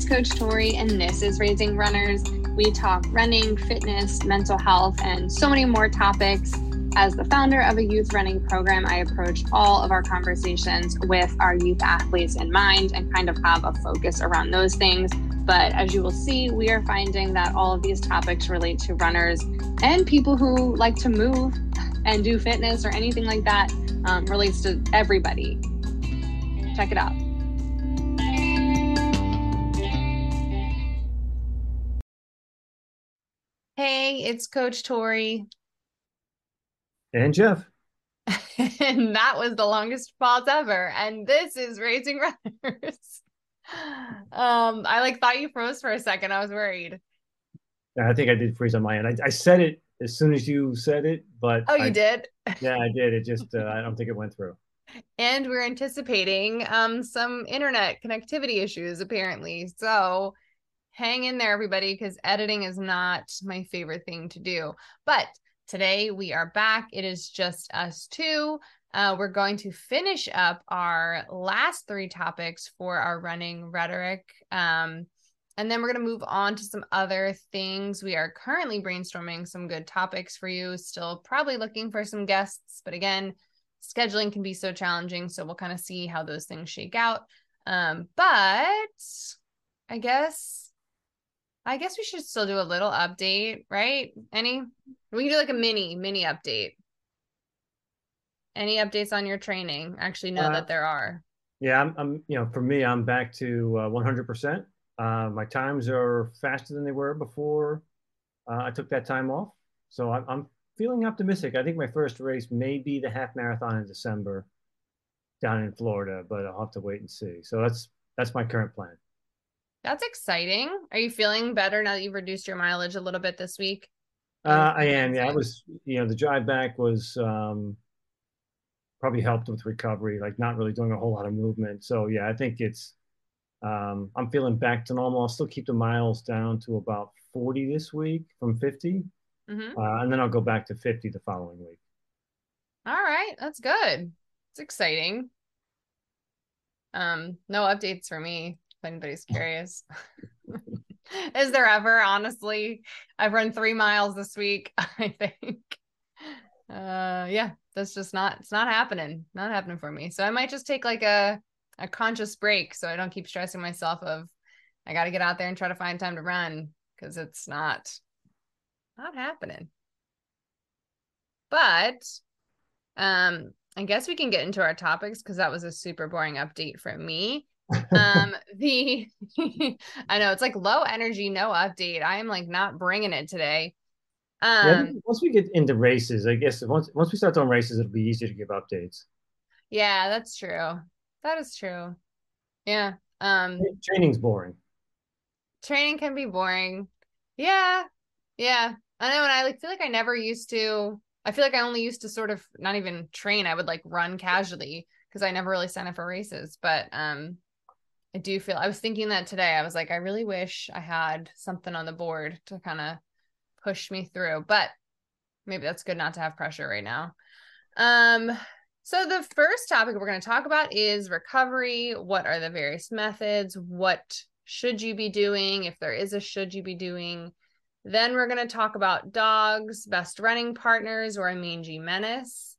it's Coach Tori, and this is Raising Runners. We talk running, fitness, mental health, and so many more topics. As the founder of a youth running program, I approach all of our conversations with our youth athletes in mind and kind of have a focus around those things. But as you will see, we are finding that all of these topics relate to runners and people who like to move and do fitness or anything like that um, relates to everybody. Check it out. Hey, it's Coach Tori. And Jeff. and that was the longest pause ever. And this is Raising Runners. um, I like thought you froze for a second. I was worried. I think I did freeze on my end. I, I said it as soon as you said it, but oh, you I, did? yeah, I did. It just uh, I don't think it went through. And we're anticipating um some internet connectivity issues apparently. So hang in there, everybody, because editing is not my favorite thing to do. But today we are back. It is just us two. Uh, we're going to finish up our last three topics for our running rhetoric. Um, and then we're going to move on to some other things. We are currently brainstorming some good topics for you, still probably looking for some guests. But again, scheduling can be so challenging. So we'll kind of see how those things shake out. Um, but I guess I guess we should still do a little update, right? Any we can do like a mini mini update. Any updates on your training? Actually, know uh, that there are. Yeah, I'm, I'm. You know, for me, I'm back to uh, 100%. Uh, my times are faster than they were before uh, I took that time off. So I'm, I'm feeling optimistic. I think my first race may be the half marathon in December down in Florida, but I'll have to wait and see. So that's that's my current plan. That's exciting. Are you feeling better now that you've reduced your mileage a little bit this week? Uh, I am. Yeah, I was. You know, the drive back was um, probably helped with recovery, like not really doing a whole lot of movement. So yeah, I think it's. Um, I'm feeling back to normal. I'll still keep the miles down to about 40 this week from 50, mm-hmm. uh, and then I'll go back to 50 the following week. All right, that's good. It's exciting. Um, no updates for me if anybody's curious. Is there ever, honestly? I've run three miles this week, I think. Uh yeah, that's just not it's not happening. Not happening for me. So I might just take like a a conscious break so I don't keep stressing myself of I gotta get out there and try to find time to run because it's not not happening. But um I guess we can get into our topics because that was a super boring update for me um the i know it's like low energy no update. I am like not bringing it today. Um yeah, once we get into races i guess once once we start doing races it'll be easier to give updates. Yeah that's true. That is true. Yeah um training's boring. training can be boring. Yeah yeah. I know and i like feel like i never used to i feel like i only used to sort of not even train i would like run casually because i never really signed up for races but um I do feel I was thinking that today. I was like, I really wish I had something on the board to kind of push me through, but maybe that's good not to have pressure right now. Um, so the first topic we're going to talk about is recovery. What are the various methods? What should you be doing if there is a should you be doing? Then we're going to talk about dogs, best running partners, or a mangy menace.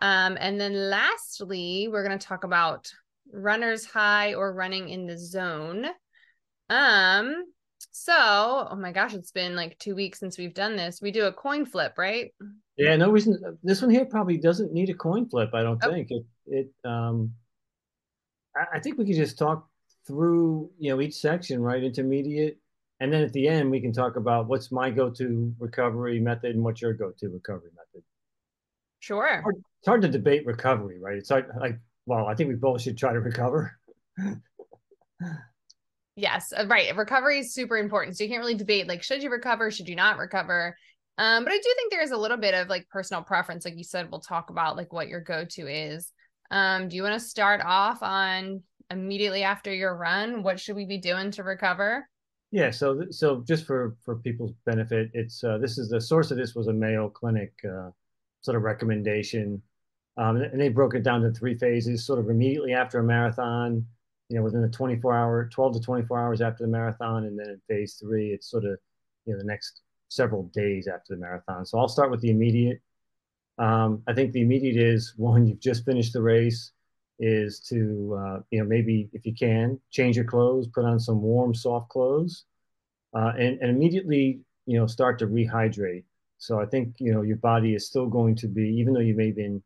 Um, and then lastly, we're going to talk about runner's high or running in the zone. Um, so oh my gosh, it's been like two weeks since we've done this. We do a coin flip, right? Yeah, no reason. This one here probably doesn't need a coin flip. I don't oh. think it. It. Um, I, I think we could just talk through, you know, each section, right? Intermediate, and then at the end we can talk about what's my go-to recovery method and what's your go-to recovery method. Sure. It's hard, it's hard to debate recovery, right? It's hard, like well, I think we both should try to recover. yes, uh, right. Recovery is super important. So you can't really debate like should you recover, should you not recover? Um, but I do think there's a little bit of like personal preference. Like you said, we'll talk about like what your go-to is. Um, do you want to start off on immediately after your run? What should we be doing to recover? Yeah, so so just for for people's benefit, it's uh, this is the source of this was a Mayo Clinic uh, sort of recommendation um, and they broke it down to three phases, sort of immediately after a marathon, you know, within the 24 hour, 12 to 24 hours after the marathon. And then in phase three, it's sort of, you know, the next several days after the marathon. So I'll start with the immediate. Um, I think the immediate is one, you've just finished the race, is to, uh, you know, maybe if you can, change your clothes, put on some warm, soft clothes, uh, and, and immediately, you know, start to rehydrate. So I think, you know, your body is still going to be, even though you may have been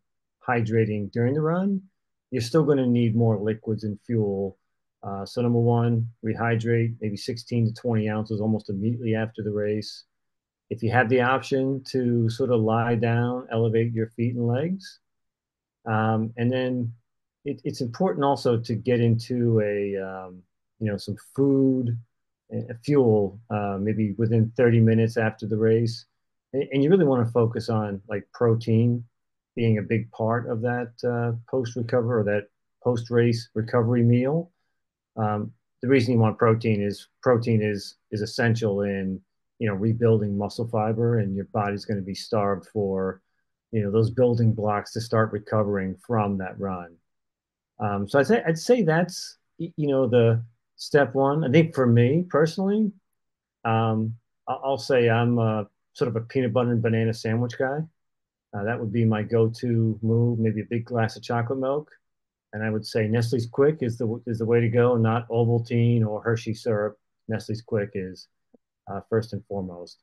hydrating during the run, you're still going to need more liquids and fuel. Uh, so number one, rehydrate maybe 16 to 20 ounces almost immediately after the race. If you have the option to sort of lie down, elevate your feet and legs. Um, and then it, it's important also to get into a, um, you know, some food, a fuel, uh, maybe within 30 minutes after the race. And, and you really want to focus on like protein being a big part of that uh, post recover or that post race recovery meal. Um, the reason you want protein is protein is is essential in you know rebuilding muscle fiber, and your body's going to be starved for you know those building blocks to start recovering from that run. Um, so I'd say I'd say that's you know the step one. I think for me personally, um, I'll say I'm a, sort of a peanut butter and banana sandwich guy. Uh, that would be my go-to move. Maybe a big glass of chocolate milk, and I would say Nestle's Quik is the is the way to go, not Ovaltine or Hershey syrup. Nestle's Quik is uh, first and foremost.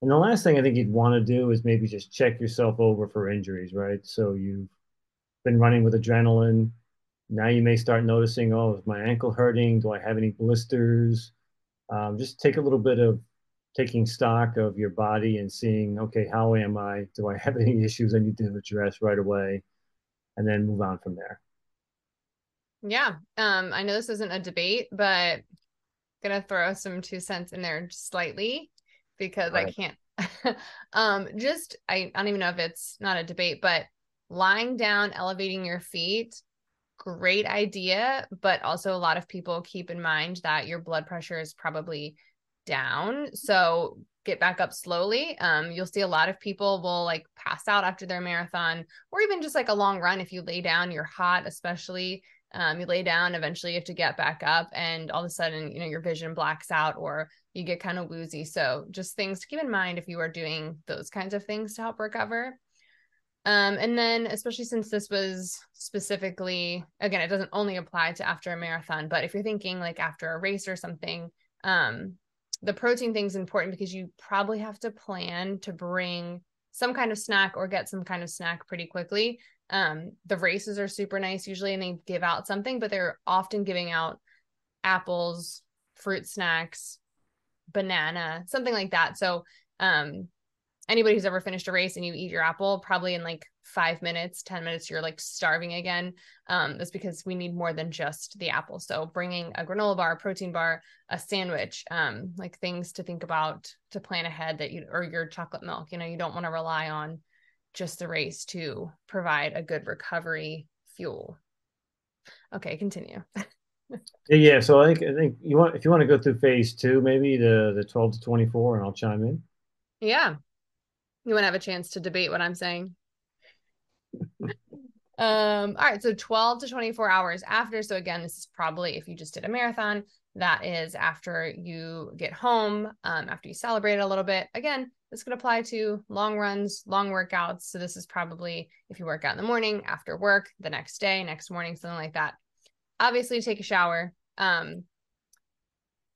And the last thing I think you'd want to do is maybe just check yourself over for injuries, right? So you've been running with adrenaline. Now you may start noticing, oh, is my ankle hurting? Do I have any blisters? Um, just take a little bit of taking stock of your body and seeing, okay, how am I? Do I have any issues I need to address right away? And then move on from there. Yeah. Um, I know this isn't a debate, but I'm gonna throw some two cents in there slightly because right. I can't um just I, I don't even know if it's not a debate, but lying down, elevating your feet, great idea. But also a lot of people keep in mind that your blood pressure is probably down. So get back up slowly. Um, you'll see a lot of people will like pass out after their marathon or even just like a long run. If you lay down, you're hot, especially. Um, you lay down, eventually you have to get back up, and all of a sudden, you know, your vision blacks out or you get kind of woozy. So, just things to keep in mind if you are doing those kinds of things to help recover. Um, and then, especially since this was specifically, again, it doesn't only apply to after a marathon, but if you're thinking like after a race or something, um, the protein thing is important because you probably have to plan to bring some kind of snack or get some kind of snack pretty quickly. Um, the races are super nice usually and they give out something, but they're often giving out apples, fruit snacks, banana, something like that. So um, anybody who's ever finished a race and you eat your apple, probably in like five minutes, 10 minutes, you're like starving again. Um, that's because we need more than just the apple. So bringing a granola bar, a protein bar, a sandwich, um, like things to think about to plan ahead that you, or your chocolate milk, you know, you don't want to rely on just the race to provide a good recovery fuel. Okay, continue. yeah, so I think I think you want if you want to go through phase two, maybe the the 12 to 24, and I'll chime in. Yeah. You want to have a chance to debate what I'm saying? um, all right, so 12 to 24 hours after. So again, this is probably if you just did a marathon, that is after you get home, um, after you celebrate a little bit. Again, this could apply to long runs, long workouts. So this is probably if you work out in the morning, after work, the next day, next morning, something like that. Obviously, take a shower. Um,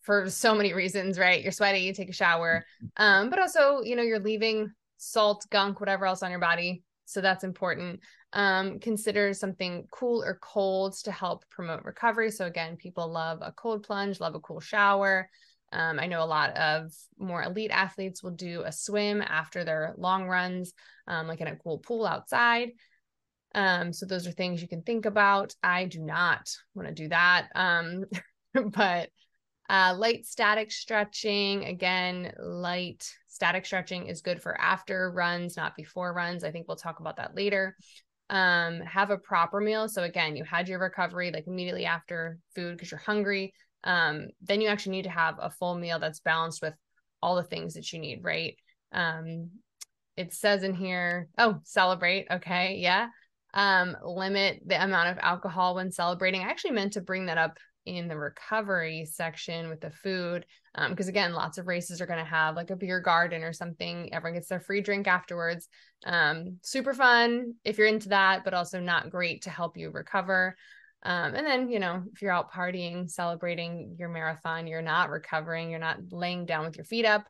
for so many reasons, right? You're sweaty, you take a shower. Um, but also, you know, you're leaving salt, gunk, whatever else on your body so that's important. Um, consider something cool or cold to help promote recovery. So again, people love a cold plunge, love a cool shower. Um, I know a lot of more elite athletes will do a swim after their long runs, um, like in a cool pool outside. Um, so those are things you can think about. I do not want to do that. Um, but uh, light static stretching, again, light static stretching is good for after runs, not before runs. I think we'll talk about that later. Um, have a proper meal. So, again, you had your recovery like immediately after food because you're hungry. Um, then you actually need to have a full meal that's balanced with all the things that you need, right? Um, it says in here, oh, celebrate. Okay. Yeah. Um, limit the amount of alcohol when celebrating. I actually meant to bring that up in the recovery section with the food. Because um, again, lots of races are going to have like a beer garden or something. Everyone gets their free drink afterwards. Um, super fun if you're into that, but also not great to help you recover. Um, and then, you know, if you're out partying, celebrating your marathon, you're not recovering, you're not laying down with your feet up.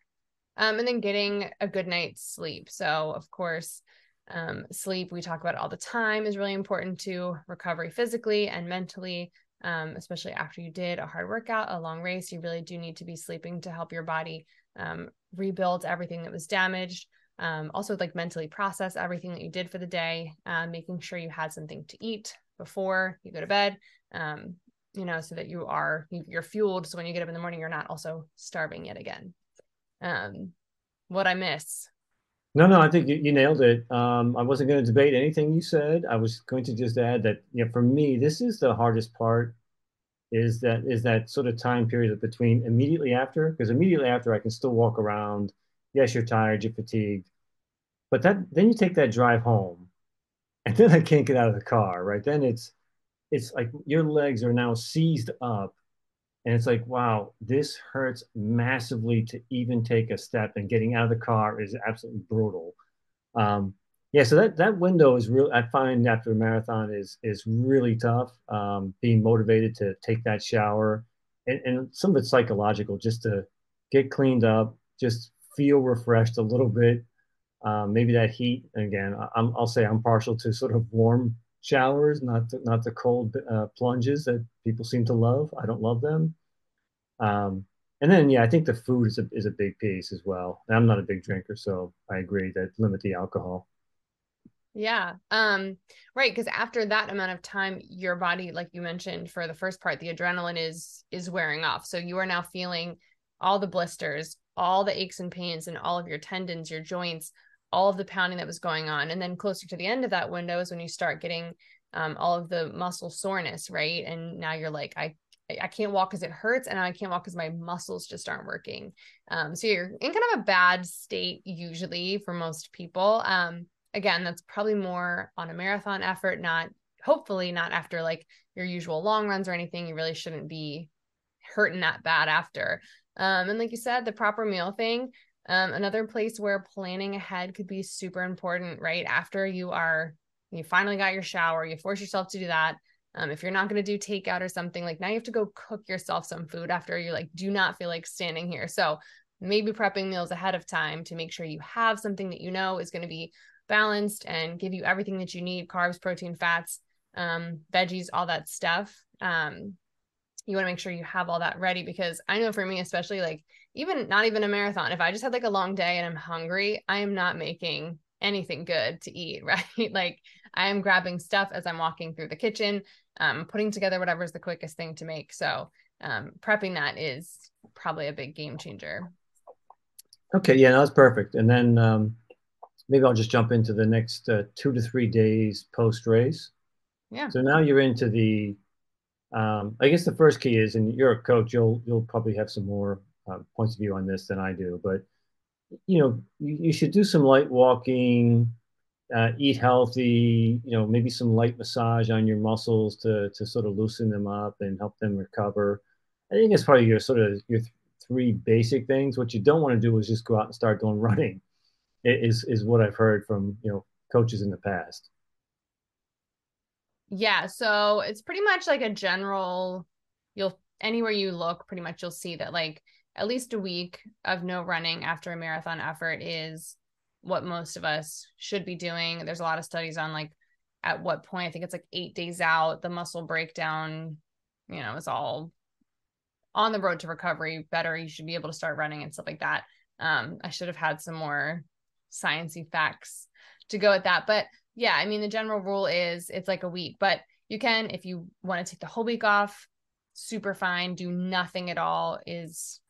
Um, and then getting a good night's sleep. So, of course, um, sleep, we talk about all the time, is really important to recovery physically and mentally, um, especially after you did a hard workout, a long race. You really do need to be sleeping to help your body um, rebuild everything that was damaged. Um, also, like mentally process everything that you did for the day, uh, making sure you had something to eat before you go to bed. Um, you know, so that you are you're fueled. So when you get up in the morning, you're not also starving yet again. Um, what I miss no, no, I think you, you nailed it. Um, I wasn't going to debate anything you said. I was going to just add that, you know, for me, this is the hardest part is that is that sort of time period between immediately after, because immediately after I can still walk around. Yes, you're tired, you're fatigued, but that then you take that drive home, and then I can't get out of the car. Right then, it's it's like your legs are now seized up and it's like wow this hurts massively to even take a step and getting out of the car is absolutely brutal. Um, yeah so that that window is real i find after a marathon is is really tough um, being motivated to take that shower and, and some of it's psychological just to get cleaned up just feel refreshed a little bit. Um, maybe that heat again I'm i will say i'm partial to sort of warm showers, not the, not the cold uh, plunges that people seem to love. I don't love them. Um, and then, yeah, I think the food is a, is a big piece as well. And I'm not a big drinker, so I agree that limit the alcohol. Yeah. Um, right. Cause after that amount of time, your body, like you mentioned for the first part, the adrenaline is is wearing off. So you are now feeling all the blisters, all the aches and pains and all of your tendons, your joints, all of the pounding that was going on. And then closer to the end of that window is when you start getting um, all of the muscle soreness, right? And now you're like, I I can't walk because it hurts, and I can't walk because my muscles just aren't working. Um, so you're in kind of a bad state usually for most people. Um, again, that's probably more on a marathon effort, not hopefully not after like your usual long runs or anything. You really shouldn't be hurting that bad after. Um, and like you said, the proper meal thing. Um, another place where planning ahead could be super important, right? After you are, you finally got your shower, you force yourself to do that. Um, if you're not going to do takeout or something, like now you have to go cook yourself some food after you're like, do not feel like standing here. So maybe prepping meals ahead of time to make sure you have something that you know is going to be balanced and give you everything that you need carbs, protein, fats, um, veggies, all that stuff. Um, you want to make sure you have all that ready because I know for me, especially like even not even a marathon, if I just had like a long day and I'm hungry, I am not making anything good to eat, right? like I am grabbing stuff as I'm walking through the kitchen, um, putting together whatever is the quickest thing to make. So um, prepping that is probably a big game changer. Okay, yeah, that's perfect. And then um, maybe I'll just jump into the next uh, two to three days post race. Yeah. So now you're into the um, I guess the first key is, and you're a coach, you'll you'll probably have some more uh, points of view on this than I do, but you know, you, you should do some light walking, uh, eat healthy, you know, maybe some light massage on your muscles to to sort of loosen them up and help them recover. I think it's probably your sort of your th- three basic things. What you don't want to do is just go out and start going running. It is is what I've heard from you know coaches in the past. Yeah, so it's pretty much like a general you'll anywhere you look, pretty much you'll see that like at least a week of no running after a marathon effort is what most of us should be doing. There's a lot of studies on like at what point, I think it's like 8 days out, the muscle breakdown, you know, is all on the road to recovery better. You should be able to start running and stuff like that. Um, I should have had some more sciency facts to go at that. But yeah, I mean, the general rule is it's like a week, but you can, if you want to take the whole week off, super fine. Do nothing at all is,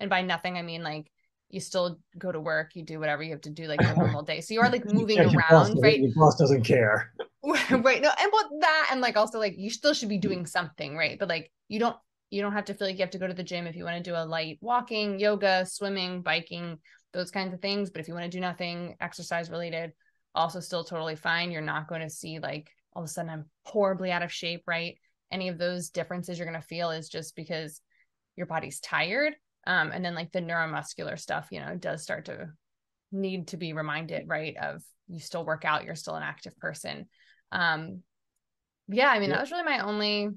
and by nothing, I mean like you still go to work, you do whatever you have to do like a normal day. So you are like moving yeah, around, right? Your boss doesn't care. right. No, and what that, and like also like you still should be doing something, right? But like you don't, you don't have to feel like you have to go to the gym if you want to do a light walking, yoga, swimming, biking, those kinds of things. But if you want to do nothing exercise related, also still totally fine. You're not going to see like all of a sudden I'm horribly out of shape, right? any of those differences you're going to feel is just because your body's tired. Um, and then like the neuromuscular stuff, you know, does start to need to be reminded, right? Of you still work out, you're still an active person. Um, yeah, I mean, yeah. that was really my only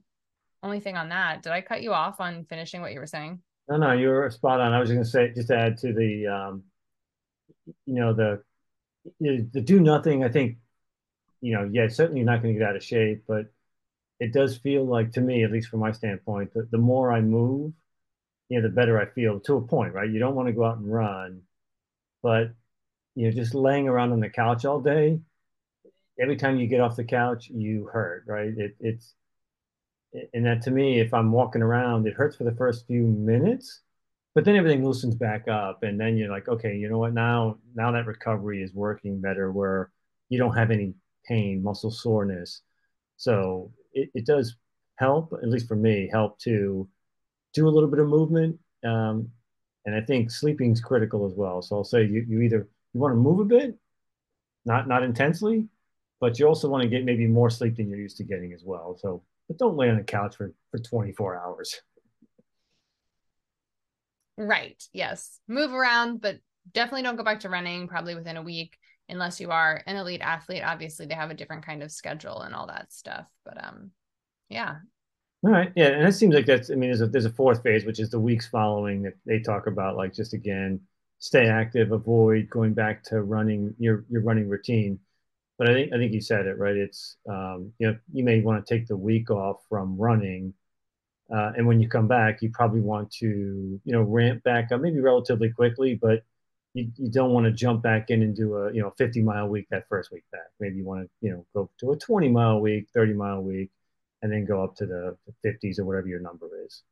only thing on that. Did I cut you off on finishing what you were saying? No, no, you were spot on. I was going to say, just add to the, um, you know, the the do nothing. I think, you know, yeah, certainly not going to get out of shape, but it does feel like to me, at least from my standpoint, that the more I move, you know, the better I feel to a point, right? You don't want to go out and run, but you know, just laying around on the couch all day, every time you get off the couch, you hurt, right? It, it's and that to me, if I'm walking around, it hurts for the first few minutes, but then everything loosens back up, and then you're like, okay, you know what? Now, now that recovery is working better, where you don't have any pain, muscle soreness, so it, it does help, at least for me, help to do a little bit of movement. Um, and I think sleeping is critical as well. So I'll say you, you either you want to move a bit, not not intensely, but you also want to get maybe more sleep than you're used to getting as well. So but don't lay on the couch for, for 24 hours. Right. Yes. Move around, but definitely don't go back to running probably within a week unless you are an elite athlete. Obviously, they have a different kind of schedule and all that stuff. But um yeah. All right. Yeah. And it seems like that's I mean, there's a there's a fourth phase, which is the weeks following that they talk about like just again, stay active, avoid going back to running your your running routine but I think I think you said it right. It's um, you know you may want to take the week off from running, uh, and when you come back, you probably want to you know ramp back up maybe relatively quickly, but you, you don't want to jump back in and do a you know 50 mile week that first week back. Maybe you want to you know go to a 20 mile week, 30 mile week, and then go up to the 50s or whatever your number is.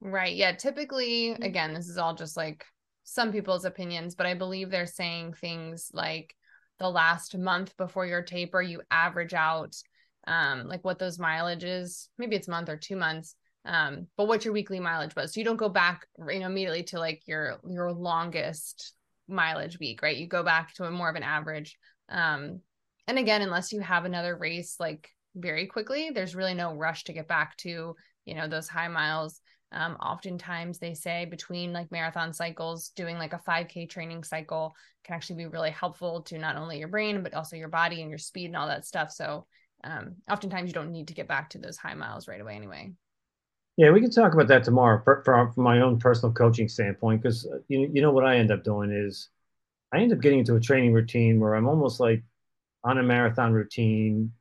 Right. Yeah. Typically, again, this is all just like some people's opinions, but I believe they're saying things like the last month before your taper, you average out um, like what those mileage is. Maybe it's month or two months, um, but what your weekly mileage was. So you don't go back, you know, immediately to like your your longest mileage week, right? You go back to a more of an average. Um, and again, unless you have another race like very quickly, there's really no rush to get back to you know those high miles. Um, oftentimes they say between like marathon cycles, doing like a 5K training cycle can actually be really helpful to not only your brain, but also your body and your speed and all that stuff. So um, oftentimes you don't need to get back to those high miles right away anyway. Yeah, we can talk about that tomorrow from my own personal coaching standpoint, because uh, you, you know what I end up doing is I end up getting into a training routine where I'm almost like on a marathon routine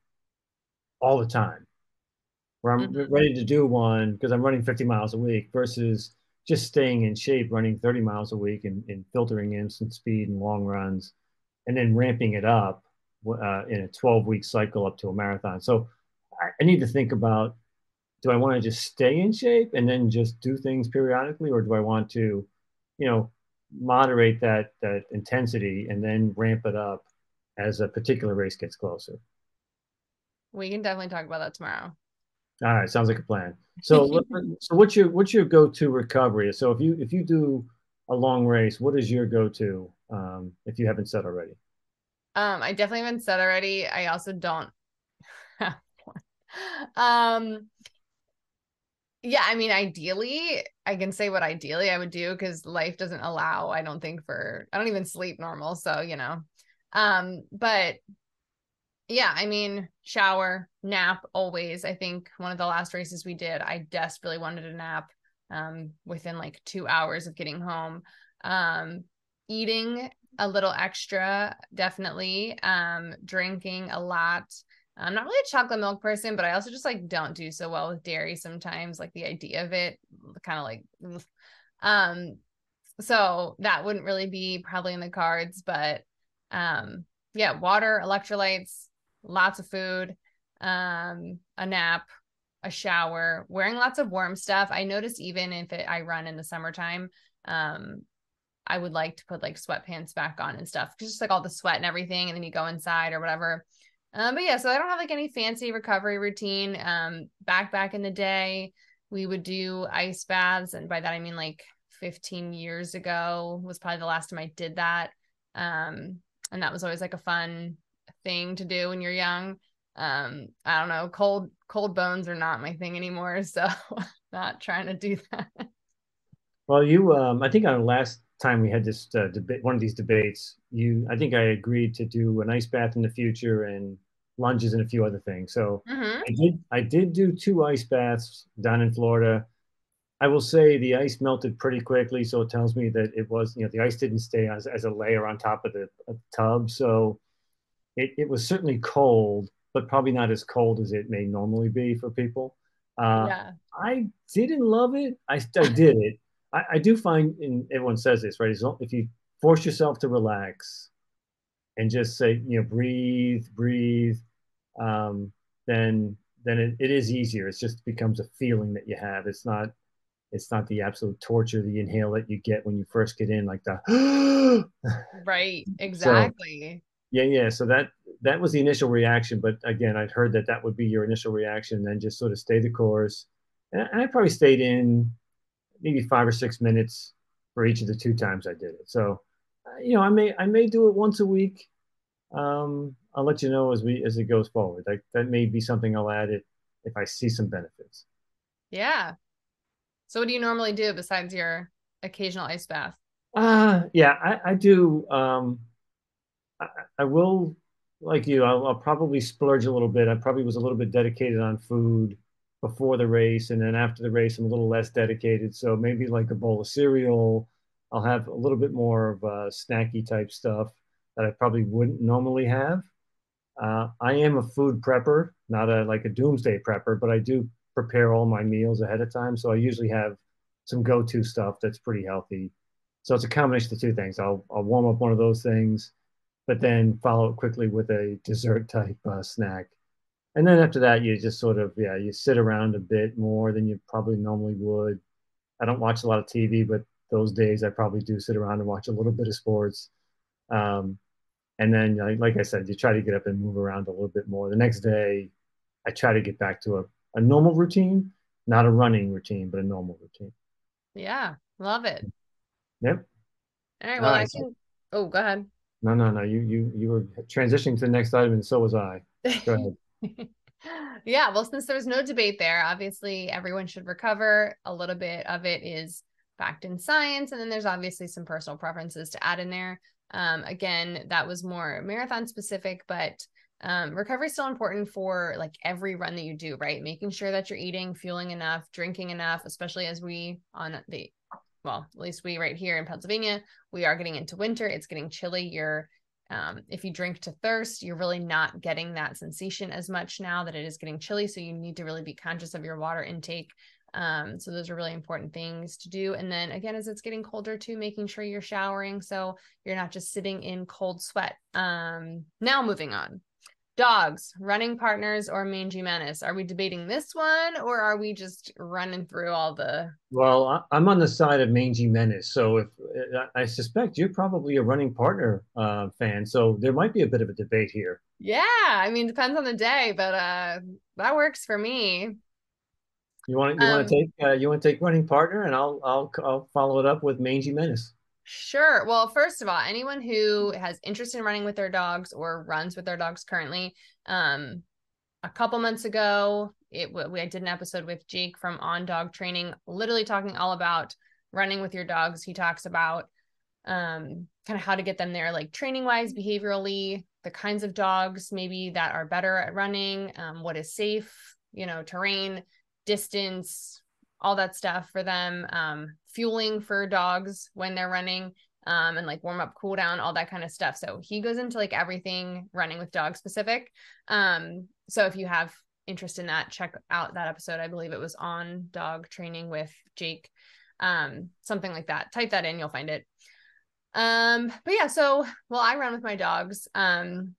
all the time where I'm mm-hmm. ready to do one because I'm running 50 miles a week versus just staying in shape, running 30 miles a week and, and filtering in some speed and long runs, and then ramping it up uh, in a 12 week cycle up to a marathon. So I, I need to think about do I want to just stay in shape and then just do things periodically, or do I want to, you know, moderate that that intensity and then ramp it up as a particular race gets closer? We can definitely talk about that tomorrow. All right, sounds like a plan. So, so what's your what's your go to recovery? So if you if you do a long race, what is your go to um, if you haven't said already? Um, I definitely haven't said already. I also don't. um, yeah, I mean, ideally, I can say what ideally I would do because life doesn't allow. I don't think for I don't even sleep normal, so you know. Um, but yeah, I mean, shower, nap always. I think one of the last races we did, I desperately wanted a nap um, within like two hours of getting home. Um, eating a little extra, definitely. Um, drinking a lot. I'm not really a chocolate milk person, but I also just like don't do so well with dairy sometimes. Like the idea of it, kind of like, ugh. um, so that wouldn't really be probably in the cards, but um, yeah, water, electrolytes, lots of food, um, a nap, a shower, wearing lots of warm stuff. I notice even if it, I run in the summertime, um, I would like to put like sweatpants back on and stuff, just like all the sweat and everything, and then you go inside or whatever. Um, but yeah, so I don't have like any fancy recovery routine. Um, back back in the day, we would do ice baths, and by that I mean like 15 years ago was probably the last time I did that. Um, and that was always like a fun thing to do when you're young. um i don't know cold cold bones are not my thing anymore so not trying to do that well you um i think on the last time we had this uh, debate one of these debates you i think i agreed to do an ice bath in the future and lunges and a few other things so mm-hmm. i did i did do two ice baths down in florida i will say the ice melted pretty quickly so it tells me that it was you know the ice didn't stay as, as a layer on top of the tub so it, it was certainly cold but probably not as cold as it may normally be for people. Uh, yeah. I didn't love it. I, I did it. I, I do find, and everyone says this, right? If you force yourself to relax and just say, you know, breathe, breathe, um, then then it, it is easier. It just becomes a feeling that you have. It's not it's not the absolute torture, the inhale that you get when you first get in, like the right, exactly. Yeah, yeah. So that that was the initial reaction. But again, I'd heard that that would be your initial reaction, and then just sort of stay the course. And I probably stayed in maybe five or six minutes for each of the two times I did it. So, uh, you know, I may I may do it once a week. Um, I'll let you know as we as it goes forward. Like that may be something I'll add it if I see some benefits. Yeah. So, what do you normally do besides your occasional ice bath? Uh yeah, I, I do. Um, I, I will like you, I'll, I'll, probably splurge a little bit. I probably was a little bit dedicated on food before the race, and then after the race, I'm a little less dedicated. So maybe like a bowl of cereal. I'll have a little bit more of a snacky type stuff that I probably wouldn't normally have. Uh, I am a food prepper, not a like a doomsday prepper, but I do prepare all my meals ahead of time. So I usually have some go-to stuff that's pretty healthy. So it's a combination of two things. I'll I'll warm up one of those things but then follow it quickly with a dessert type uh, snack. And then after that, you just sort of, yeah, you sit around a bit more than you probably normally would. I don't watch a lot of TV, but those days I probably do sit around and watch a little bit of sports. Um, and then, like, like I said, you try to get up and move around a little bit more. The next day, I try to get back to a, a normal routine, not a running routine, but a normal routine. Yeah, love it. Yep. All right. Well, I can. So, oh, go ahead. No, no, no. You you you were transitioning to the next item, and so was I. Go ahead. yeah, well, since there's no debate there, obviously everyone should recover. A little bit of it is fact and science, and then there's obviously some personal preferences to add in there. Um, again, that was more marathon specific, but um, recovery is still important for like every run that you do, right? Making sure that you're eating, fueling enough, drinking enough, especially as we on the well, at least we right here in Pennsylvania, we are getting into winter. It's getting chilly. You're, um, if you drink to thirst, you're really not getting that sensation as much now that it is getting chilly. So you need to really be conscious of your water intake. Um, so those are really important things to do. And then again, as it's getting colder too, making sure you're showering so you're not just sitting in cold sweat. Um, now moving on dogs, running partners, or mangy menace? Are we debating this one, or are we just running through all the? Well, I'm on the side of mangy menace, so if I suspect you're probably a running partner uh, fan, so there might be a bit of a debate here. Yeah, I mean, depends on the day, but uh, that works for me. You want you um, want to take uh, you want to take running partner, and I'll I'll I'll follow it up with mangy menace. Sure. Well, first of all, anyone who has interest in running with their dogs or runs with their dogs currently, um, a couple months ago, it we I did an episode with Jake from On Dog Training, literally talking all about running with your dogs. He talks about um kind of how to get them there, like training wise, behaviorally, the kinds of dogs maybe that are better at running, um, what is safe, you know, terrain, distance, all that stuff for them. Um, fueling for dogs when they're running um, and like warm up, cool down, all that kind of stuff. So he goes into like everything running with dog specific. Um, so if you have interest in that, check out that episode. I believe it was on dog training with Jake, um, something like that. Type that in, you'll find it. Um, but yeah, so well, I run with my dogs. Um,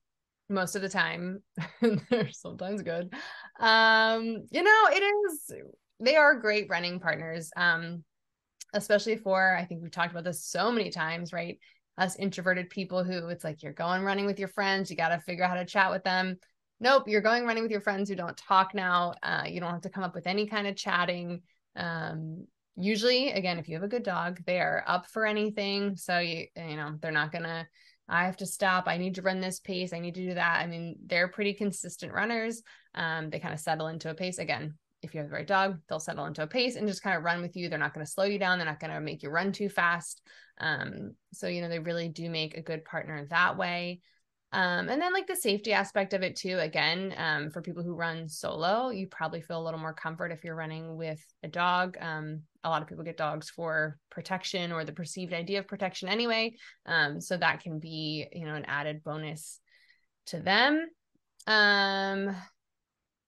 most of the time they're sometimes good um you know it is they are great running partners um especially for I think we've talked about this so many times, right? Us introverted people who it's like you're going running with your friends, you got to figure out how to chat with them. Nope, you're going running with your friends who don't talk now. Uh, you don't have to come up with any kind of chatting. Um, usually, again, if you have a good dog, they are up for anything. So you you know they're not gonna I have to stop. I need to run this pace. I need to do that. I mean, they're pretty consistent runners. Um, they kind of settle into a pace. Again, if you have the right dog, they'll settle into a pace and just kind of run with you. They're not going to slow you down. They're not going to make you run too fast. Um, so, you know, they really do make a good partner that way. Um, and then like the safety aspect of it too. Again, um, for people who run solo, you probably feel a little more comfort if you're running with a dog. Um, a lot of people get dogs for protection or the perceived idea of protection anyway. Um, so that can be, you know, an added bonus to them.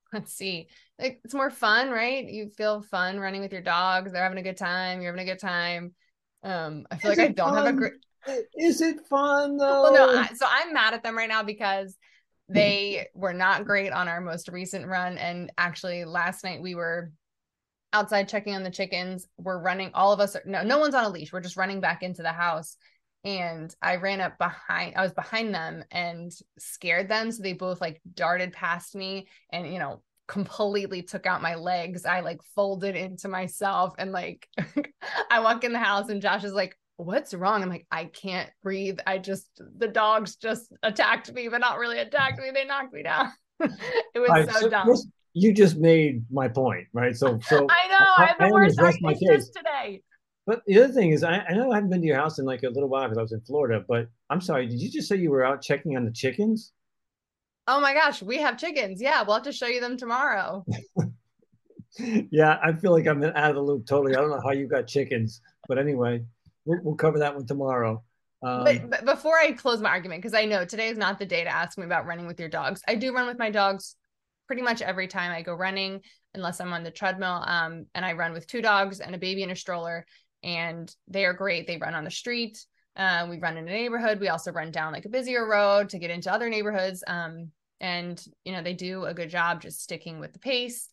Let's see. Like it's more fun, right? You feel fun running with your dogs. They're having a good time. You're having a good time. Um, I feel Is like I don't fun? have a great is it fun though? Well, no. I, so I'm mad at them right now because they were not great on our most recent run. And actually, last night we were outside checking on the chickens. We're running. All of us. Are, no, no one's on a leash. We're just running back into the house. And I ran up behind. I was behind them and scared them. So they both like darted past me and you know completely took out my legs. I like folded into myself and like I walk in the house and Josh is like, what's wrong? I'm like, I can't breathe. I just, the dogs just attacked me, but not really attacked me. They knocked me down. it was right, so, so dumb. you just made my point, right? So, so I know I, I have the worst ideas today. But the other thing is, I, I, know I haven't been to your house in like a little while because I was in Florida. But I'm sorry, did you just say you were out checking on the chickens? Oh my gosh, we have chickens. Yeah, we'll have to show you them tomorrow. yeah, I feel like I'm out of the loop totally. I don't know how you got chickens, but anyway we'll, we'll cover that one tomorrow. Um, but, but before I close my argument, because I know today is not the day to ask me about running with your dogs. I do run with my dogs pretty much every time I go running, unless I'm on the treadmill. Um, and I run with two dogs and a baby in a stroller, and they are great. They run on the street. Uh, we run in a neighborhood. We also run down like a busier road to get into other neighborhoods. Um, and you know they do a good job just sticking with the pace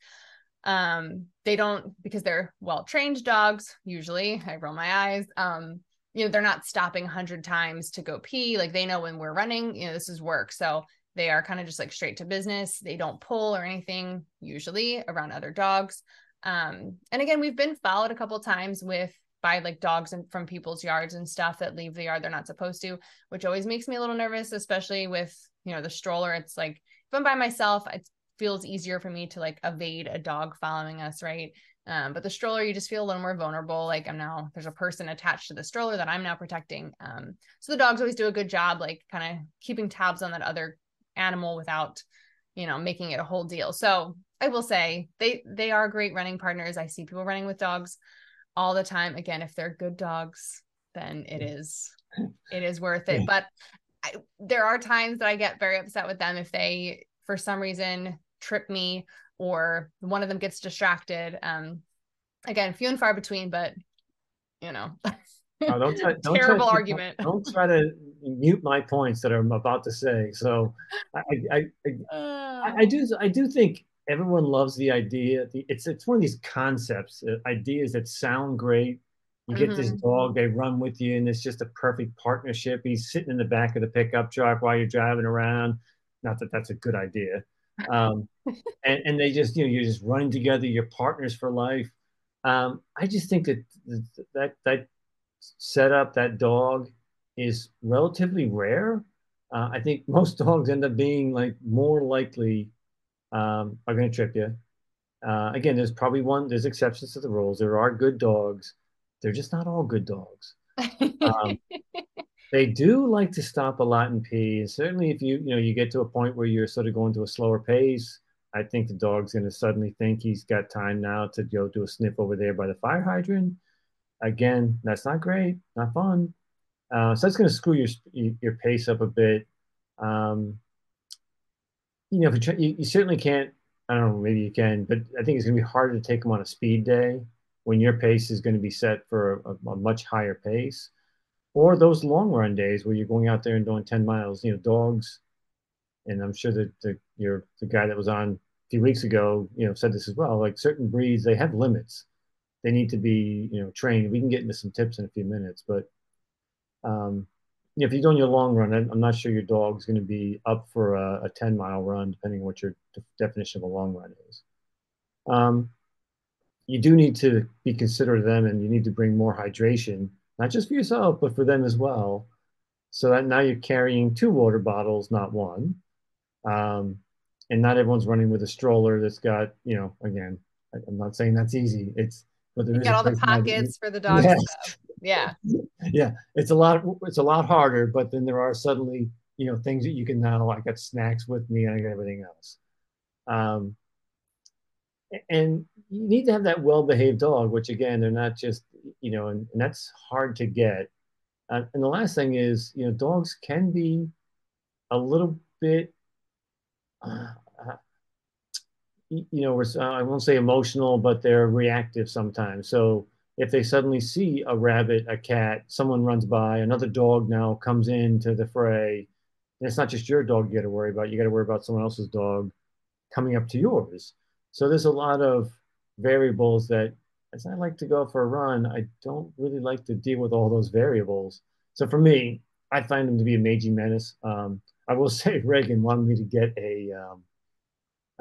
um they don't because they're well trained dogs usually i roll my eyes um you know they're not stopping 100 times to go pee like they know when we're running you know this is work so they are kind of just like straight to business they don't pull or anything usually around other dogs um and again we've been followed a couple times with by like dogs and from people's yards and stuff that leave the yard they're not supposed to which always makes me a little nervous especially with you know the stroller it's like if i'm by myself it feels easier for me to like evade a dog following us, right? Um, but the stroller, you just feel a little more vulnerable. Like I'm now there's a person attached to the stroller that I'm now protecting. Um, so the dogs always do a good job, like kind of keeping tabs on that other animal without, you know, making it a whole deal. So I will say they they are great running partners. I see people running with dogs all the time. Again, if they're good dogs, then it is it is worth it. But I, there are times that I get very upset with them if they for some reason trip me or one of them gets distracted. Um, again, few and far between, but you know, oh, don't try, don't terrible try, argument. Don't, try to mute my points that I'm about to say. So, I, I, I, uh, I, do, I do think everyone loves the idea. It's it's one of these concepts, uh, ideas that sound great. You get mm-hmm. this dog, they run with you, and it's just a perfect partnership. He's sitting in the back of the pickup truck while you're driving around. Not that that's a good idea, um, and, and they just you know you're just running together you're partners for life um, i just think that that that setup that dog is relatively rare uh, i think most dogs end up being like more likely um, are going to trip you uh, again there's probably one there's exceptions to the rules there are good dogs they're just not all good dogs um, they do like to stop a lot and pee. And certainly if you, you know, you get to a point where you're sort of going to a slower pace, I think the dog's going to suddenly think he's got time now to go do a sniff over there by the fire hydrant. Again, that's not great, not fun. Uh, so that's going to screw your your pace up a bit. Um, you know, if you, you, certainly can't. I don't know, maybe you can, but I think it's going to be harder to take them on a speed day when your pace is going to be set for a, a much higher pace or those long run days where you're going out there and doing 10 miles, you know, dogs. And I'm sure that the, your, the guy that was on a few weeks ago, you know, said this as well, like certain breeds, they have limits. They need to be, you know, trained. We can get into some tips in a few minutes, but, um, if you're doing your long run, I'm not sure your dog's going to be up for a, a 10 mile run, depending on what your de- definition of a long run is. Um, you do need to be considerate of them and you need to bring more hydration not just for yourself, but for them as well. So that now you're carrying two water bottles, not one. Um, and not everyone's running with a stroller that's got, you know, again, I, am not saying that's easy. It's but there you got all the pockets for the dogs. Yeah. Yeah. Yeah. It's a lot it's a lot harder, but then there are suddenly, you know, things that you can now I got snacks with me and I got everything else. Um and you need to have that well-behaved dog, which again, they're not just, you know, and, and that's hard to get. Uh, and the last thing is, you know, dogs can be a little bit uh, you know, uh, I won't say emotional, but they're reactive sometimes. So if they suddenly see a rabbit, a cat, someone runs by, another dog now comes into the fray, and it's not just your dog you got to worry about. You got to worry about someone else's dog coming up to yours. So there's a lot of variables that, as I like to go for a run, I don't really like to deal with all those variables. So for me, I find them to be a major menace. Um, I will say Reagan wanted me to get a um,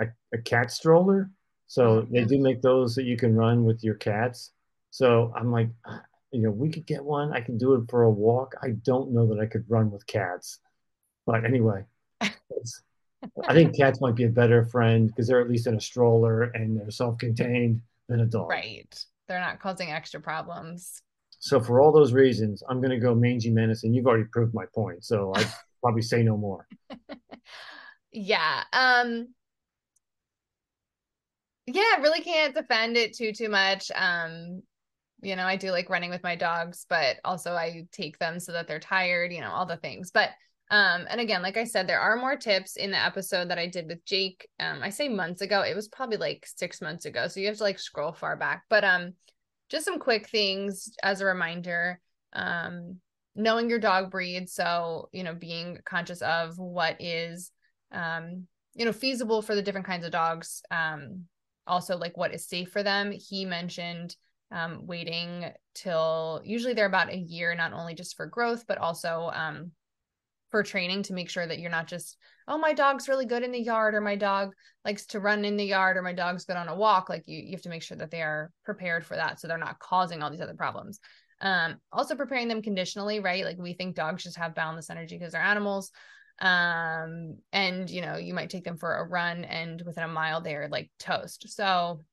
a, a, cat stroller. So mm-hmm. they do make those that you can run with your cats. So I'm like, you know, we could get one. I can do it for a walk. I don't know that I could run with cats, but anyway, I think cats might be a better friend because they're at least in a stroller and they're self-contained than a dog. Right. They're not causing extra problems. So for all those reasons, I'm going to go mangy menace, and you've already proved my point. So I probably say no more. yeah. Um. Yeah, really can't defend it too too much. Um, you know, I do like running with my dogs, but also I take them so that they're tired. You know, all the things, but. Um, and again, like I said, there are more tips in the episode that I did with Jake. Um, I say months ago, it was probably like six months ago. So you have to like scroll far back. But um, just some quick things as a reminder. Um, knowing your dog breed so you know being conscious of what is um you know feasible for the different kinds of dogs um also like what is safe for them he mentioned um waiting till usually they're about a year not only just for growth but also um for training to make sure that you're not just oh my dog's really good in the yard or my dog likes to run in the yard or my dog's good on a walk like you you have to make sure that they are prepared for that so they're not causing all these other problems um, also preparing them conditionally, right? Like we think dogs just have boundless energy because they're animals. Um, and you know, you might take them for a run and within a mile they're like toast. So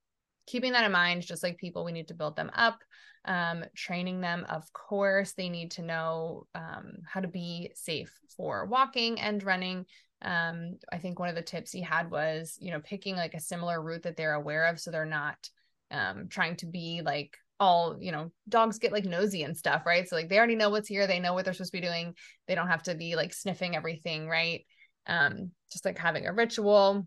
keeping that in mind, just like people, we need to build them up. Um, training them, of course, they need to know um, how to be safe for walking and running. Um, I think one of the tips he had was, you know, picking like a similar route that they're aware of so they're not um, trying to be like all you know dogs get like nosy and stuff right so like they already know what's here they know what they're supposed to be doing they don't have to be like sniffing everything right um just like having a ritual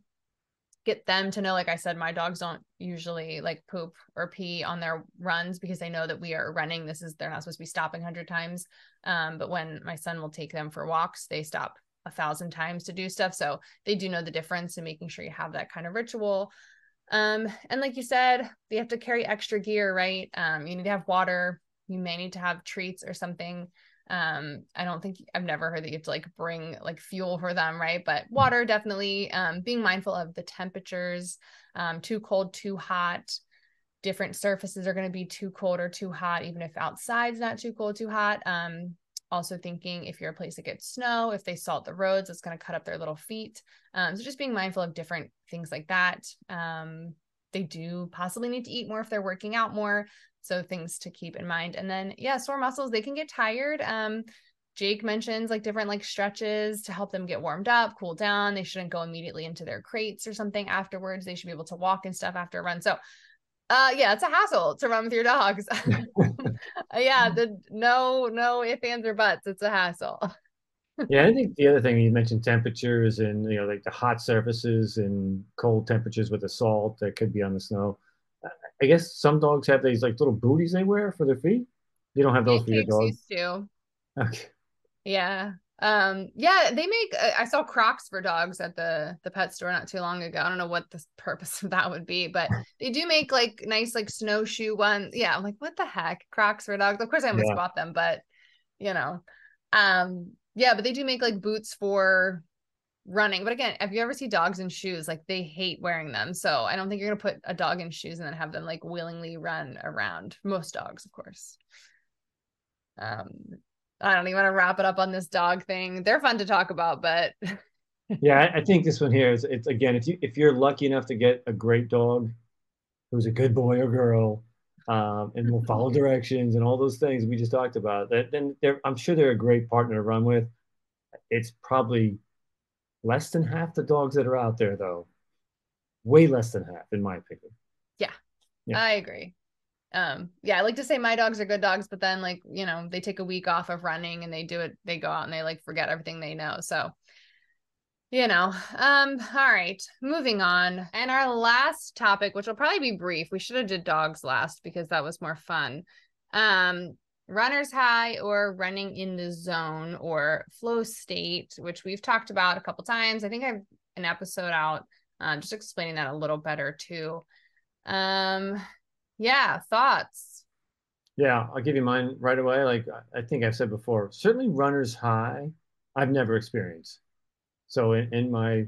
get them to know like i said my dogs don't usually like poop or pee on their runs because they know that we are running this is they're not supposed to be stopping 100 times um but when my son will take them for walks they stop a thousand times to do stuff so they do know the difference and making sure you have that kind of ritual um, and like you said, they have to carry extra gear, right? Um, you need to have water. You may need to have treats or something. Um, I don't think I've never heard that you have to like bring like fuel for them, right? But water definitely. Um, being mindful of the temperatures. Um, too cold, too hot. Different surfaces are going to be too cold or too hot, even if outside's not too cold, too hot. Um, also thinking if you're a place that gets snow if they salt the roads it's going to cut up their little feet um, so just being mindful of different things like that um, they do possibly need to eat more if they're working out more so things to keep in mind. And then yeah sore muscles they can get tired. Um, jake mentions like different like stretches to help them get warmed up cool down. They shouldn't go immediately into their crates or something afterwards. They should be able to walk and stuff after a run. So uh yeah it's a hassle to run with your dogs. Yeah the no no if ands or buts it's a hassle. Yeah i think the other thing you mentioned temperatures and you know like the hot surfaces and cold temperatures with the salt that could be on the snow i guess some dogs have these like little booties they wear for their feet you don't have those for your dogs used to. okay yeah um, yeah, they make. Uh, I saw Crocs for dogs at the the pet store not too long ago. I don't know what the purpose of that would be, but they do make like nice like snowshoe ones. Yeah, I'm like, what the heck, Crocs for dogs? Of course, I almost yeah. bought them, but you know, um, yeah, but they do make like boots for running. But again, if you ever see dogs in shoes, like they hate wearing them. So I don't think you're gonna put a dog in shoes and then have them like willingly run around. Most dogs, of course. Um, I don't even want to wrap it up on this dog thing. They're fun to talk about, but yeah, I, I think this one here is it's again if you if you're lucky enough to get a great dog who's a good boy or girl um, and will follow directions and all those things we just talked about, that then I'm sure they're a great partner to run with. It's probably less than half the dogs that are out there though. Way less than half, in my opinion. Yeah, yeah. I agree um yeah i like to say my dogs are good dogs but then like you know they take a week off of running and they do it they go out and they like forget everything they know so you know um all right moving on and our last topic which will probably be brief we should have did dogs last because that was more fun um runner's high or running in the zone or flow state which we've talked about a couple times i think i've an episode out um, just explaining that a little better too um yeah, thoughts. Yeah, I'll give you mine right away. Like I think I've said before, certainly runner's high, I've never experienced. So in, in my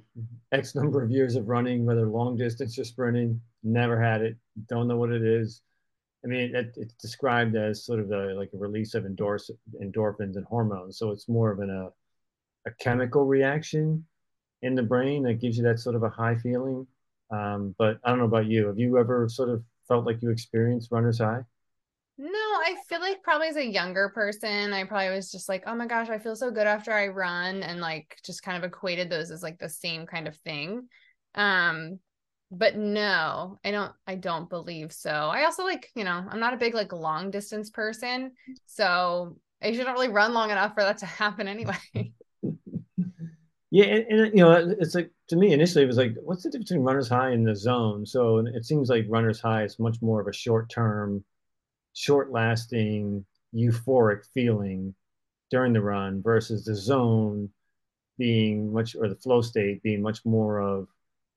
X number of years of running, whether long distance or sprinting, never had it. Don't know what it is. I mean, it, it's described as sort of like a release of endorse, endorphins and hormones. So it's more of an, a, a chemical reaction in the brain that gives you that sort of a high feeling. Um, but I don't know about you. Have you ever sort of felt like you experienced runner's high? No, I feel like probably as a younger person, I probably was just like, oh my gosh, I feel so good after I run and like just kind of equated those as like the same kind of thing. Um, but no, I don't I don't believe so. I also like, you know, I'm not a big like long distance person. So I shouldn't really run long enough for that to happen anyway. Yeah, and, and, you know, it's like to me initially it was like, what's the difference between runner's high and the zone? So it seems like runner's high is much more of a short term, short lasting, euphoric feeling during the run versus the zone being much or the flow state being much more of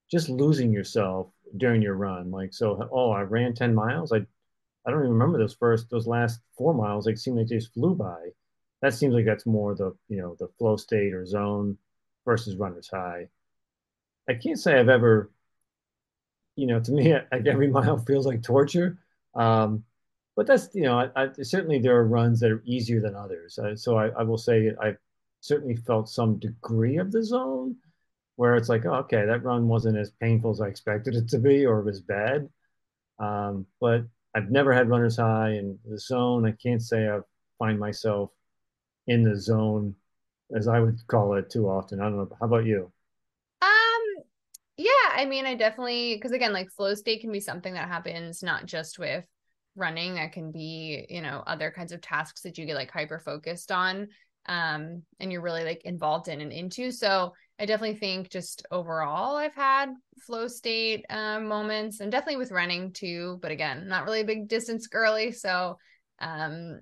just losing yourself during your run. Like so, oh, I ran 10 miles. I I don't even remember those first those last four miles. Like seemed like they just flew by. That seems like that's more the you know the flow state or zone versus runner's high. I can't say I've ever, you know, to me, like every mile feels like torture. Um, but that's, you know, I, I, certainly there are runs that are easier than others. Uh, so I, I, will say I've certainly felt some degree of the zone where it's like, oh, okay, that run wasn't as painful as I expected it to be or as bad. Um, but I've never had runner's high in the zone. I can't say I find myself in the zone as I would call it too often. I don't know. How about you? Um, yeah, I mean, I definitely because again, like flow state can be something that happens not just with running. That can be, you know, other kinds of tasks that you get like hyper focused on, um, and you're really like involved in and into. So I definitely think just overall, I've had flow state um, moments, and definitely with running too. But again, not really a big distance girly, so um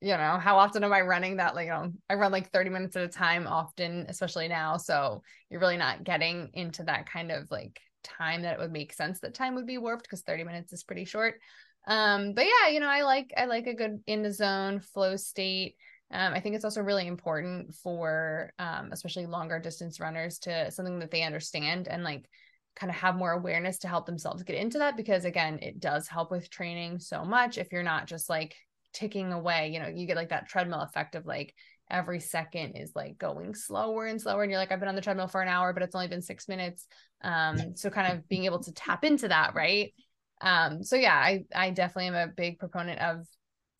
you know how often am i running that like you know i run like 30 minutes at a time often especially now. So you're really not getting into that kind of like time that it would make sense that time would be warped because 30 minutes is pretty short. Um but yeah you know i like i like a good in the zone flow state um, I think it's also really important for um, especially longer distance runners to something that they understand and like kind of have more awareness to help themselves get into that because again it does help with training so much if you're not just like ticking away you know you get like that treadmill effect of like every second is like going slower and slower and you're like i've been on the treadmill for an hour but it's only been six minutes. Um so kind of being able to tap into that right? Um so yeah i i definitely am a big proponent of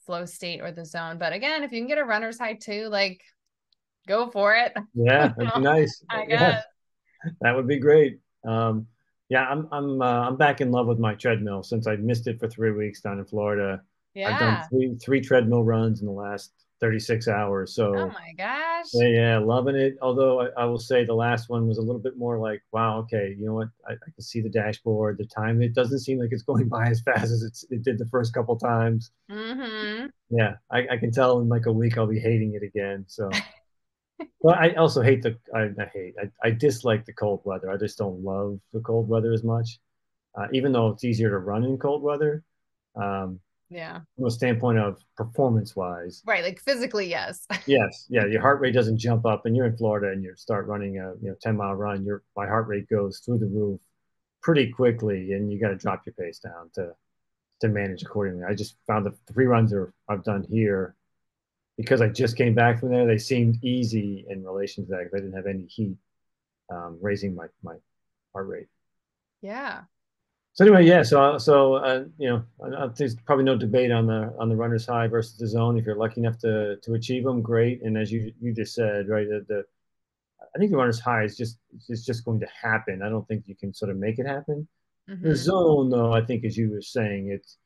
flow state or the zone. But again if you can get a runner's high too like go for it. Yeah that'd be nice. I guess. Yeah, that would be great. Um yeah i'm i'm uh, i'm back in love with my treadmill since i missed it for three weeks down in florida. Yeah. I've done three three treadmill runs in the last 36 hours. So oh my gosh. Yeah, yeah, loving it. Although I, I, will say the last one was a little bit more like, wow, okay, you know what? I, I, can see the dashboard, the time. It doesn't seem like it's going by as fast as it's, it did the first couple times. Mm-hmm. Yeah, I, I, can tell in like a week I'll be hating it again. So, but I also hate the I, hate I, dislike the cold weather. I just don't love the cold weather as much, uh, even though it's easier to run in cold weather. Um, yeah. From a standpoint of performance wise. Right. Like physically, yes. yes. Yeah. Your heart rate doesn't jump up and you're in Florida and you start running a you know 10 mile run, your my heart rate goes through the roof pretty quickly and you got to drop your pace down to to manage accordingly. I just found the three runs are I've done here because I just came back from there, they seemed easy in relation to that because I didn't have any heat um, raising my my heart rate. Yeah. So anyway, yeah. So so uh, you know, there's probably no debate on the on the runner's high versus the zone. If you're lucky enough to to achieve them, great. And as you you just said, right, the, the I think the runner's high is just is just going to happen. I don't think you can sort of make it happen. Mm-hmm. The zone, though, I think, as you were saying, it's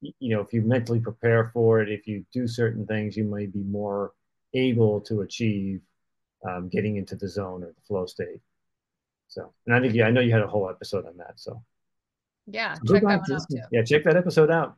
you know, if you mentally prepare for it, if you do certain things, you might be more able to achieve um, getting into the zone or the flow state. So, and I think, yeah, I know you had a whole episode on that. So, yeah, so check that one out too. Yeah, check that episode out.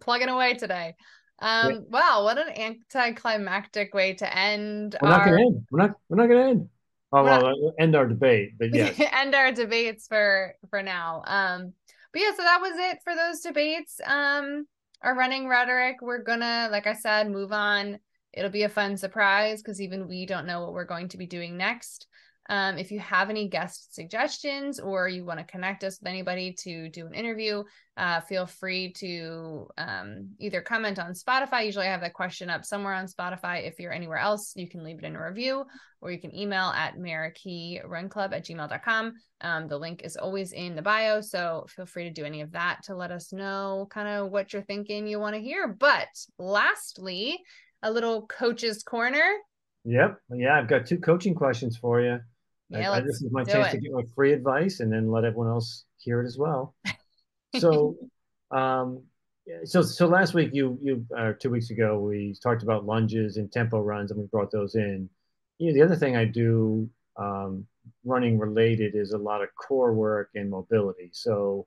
Plugging away today. Um, yeah. wow, what an anticlimactic way to end. We're our... not gonna end. We're not we're not gonna end. Oh well, not... end our debate, but yeah. end our debates for for now. Um, but yeah, so that was it for those debates. Um, our running rhetoric. We're gonna, like I said, move on. It'll be a fun surprise because even we don't know what we're going to be doing next. Um, if you have any guest suggestions or you want to connect us with anybody to do an interview, uh, feel free to um, either comment on Spotify. Usually I have that question up somewhere on Spotify. If you're anywhere else, you can leave it in a review or you can email at merakirunclub at gmail.com. Um, the link is always in the bio. So feel free to do any of that to let us know kind of what you're thinking you want to hear. But lastly, a little coach's corner. Yep. Yeah, I've got two coaching questions for you. Yeah, I, this is my chance it. to get my free advice and then let everyone else hear it as well. so, um, so so last week you you uh, two weeks ago we talked about lunges and tempo runs and we brought those in. You know, the other thing I do um, running related is a lot of core work and mobility. So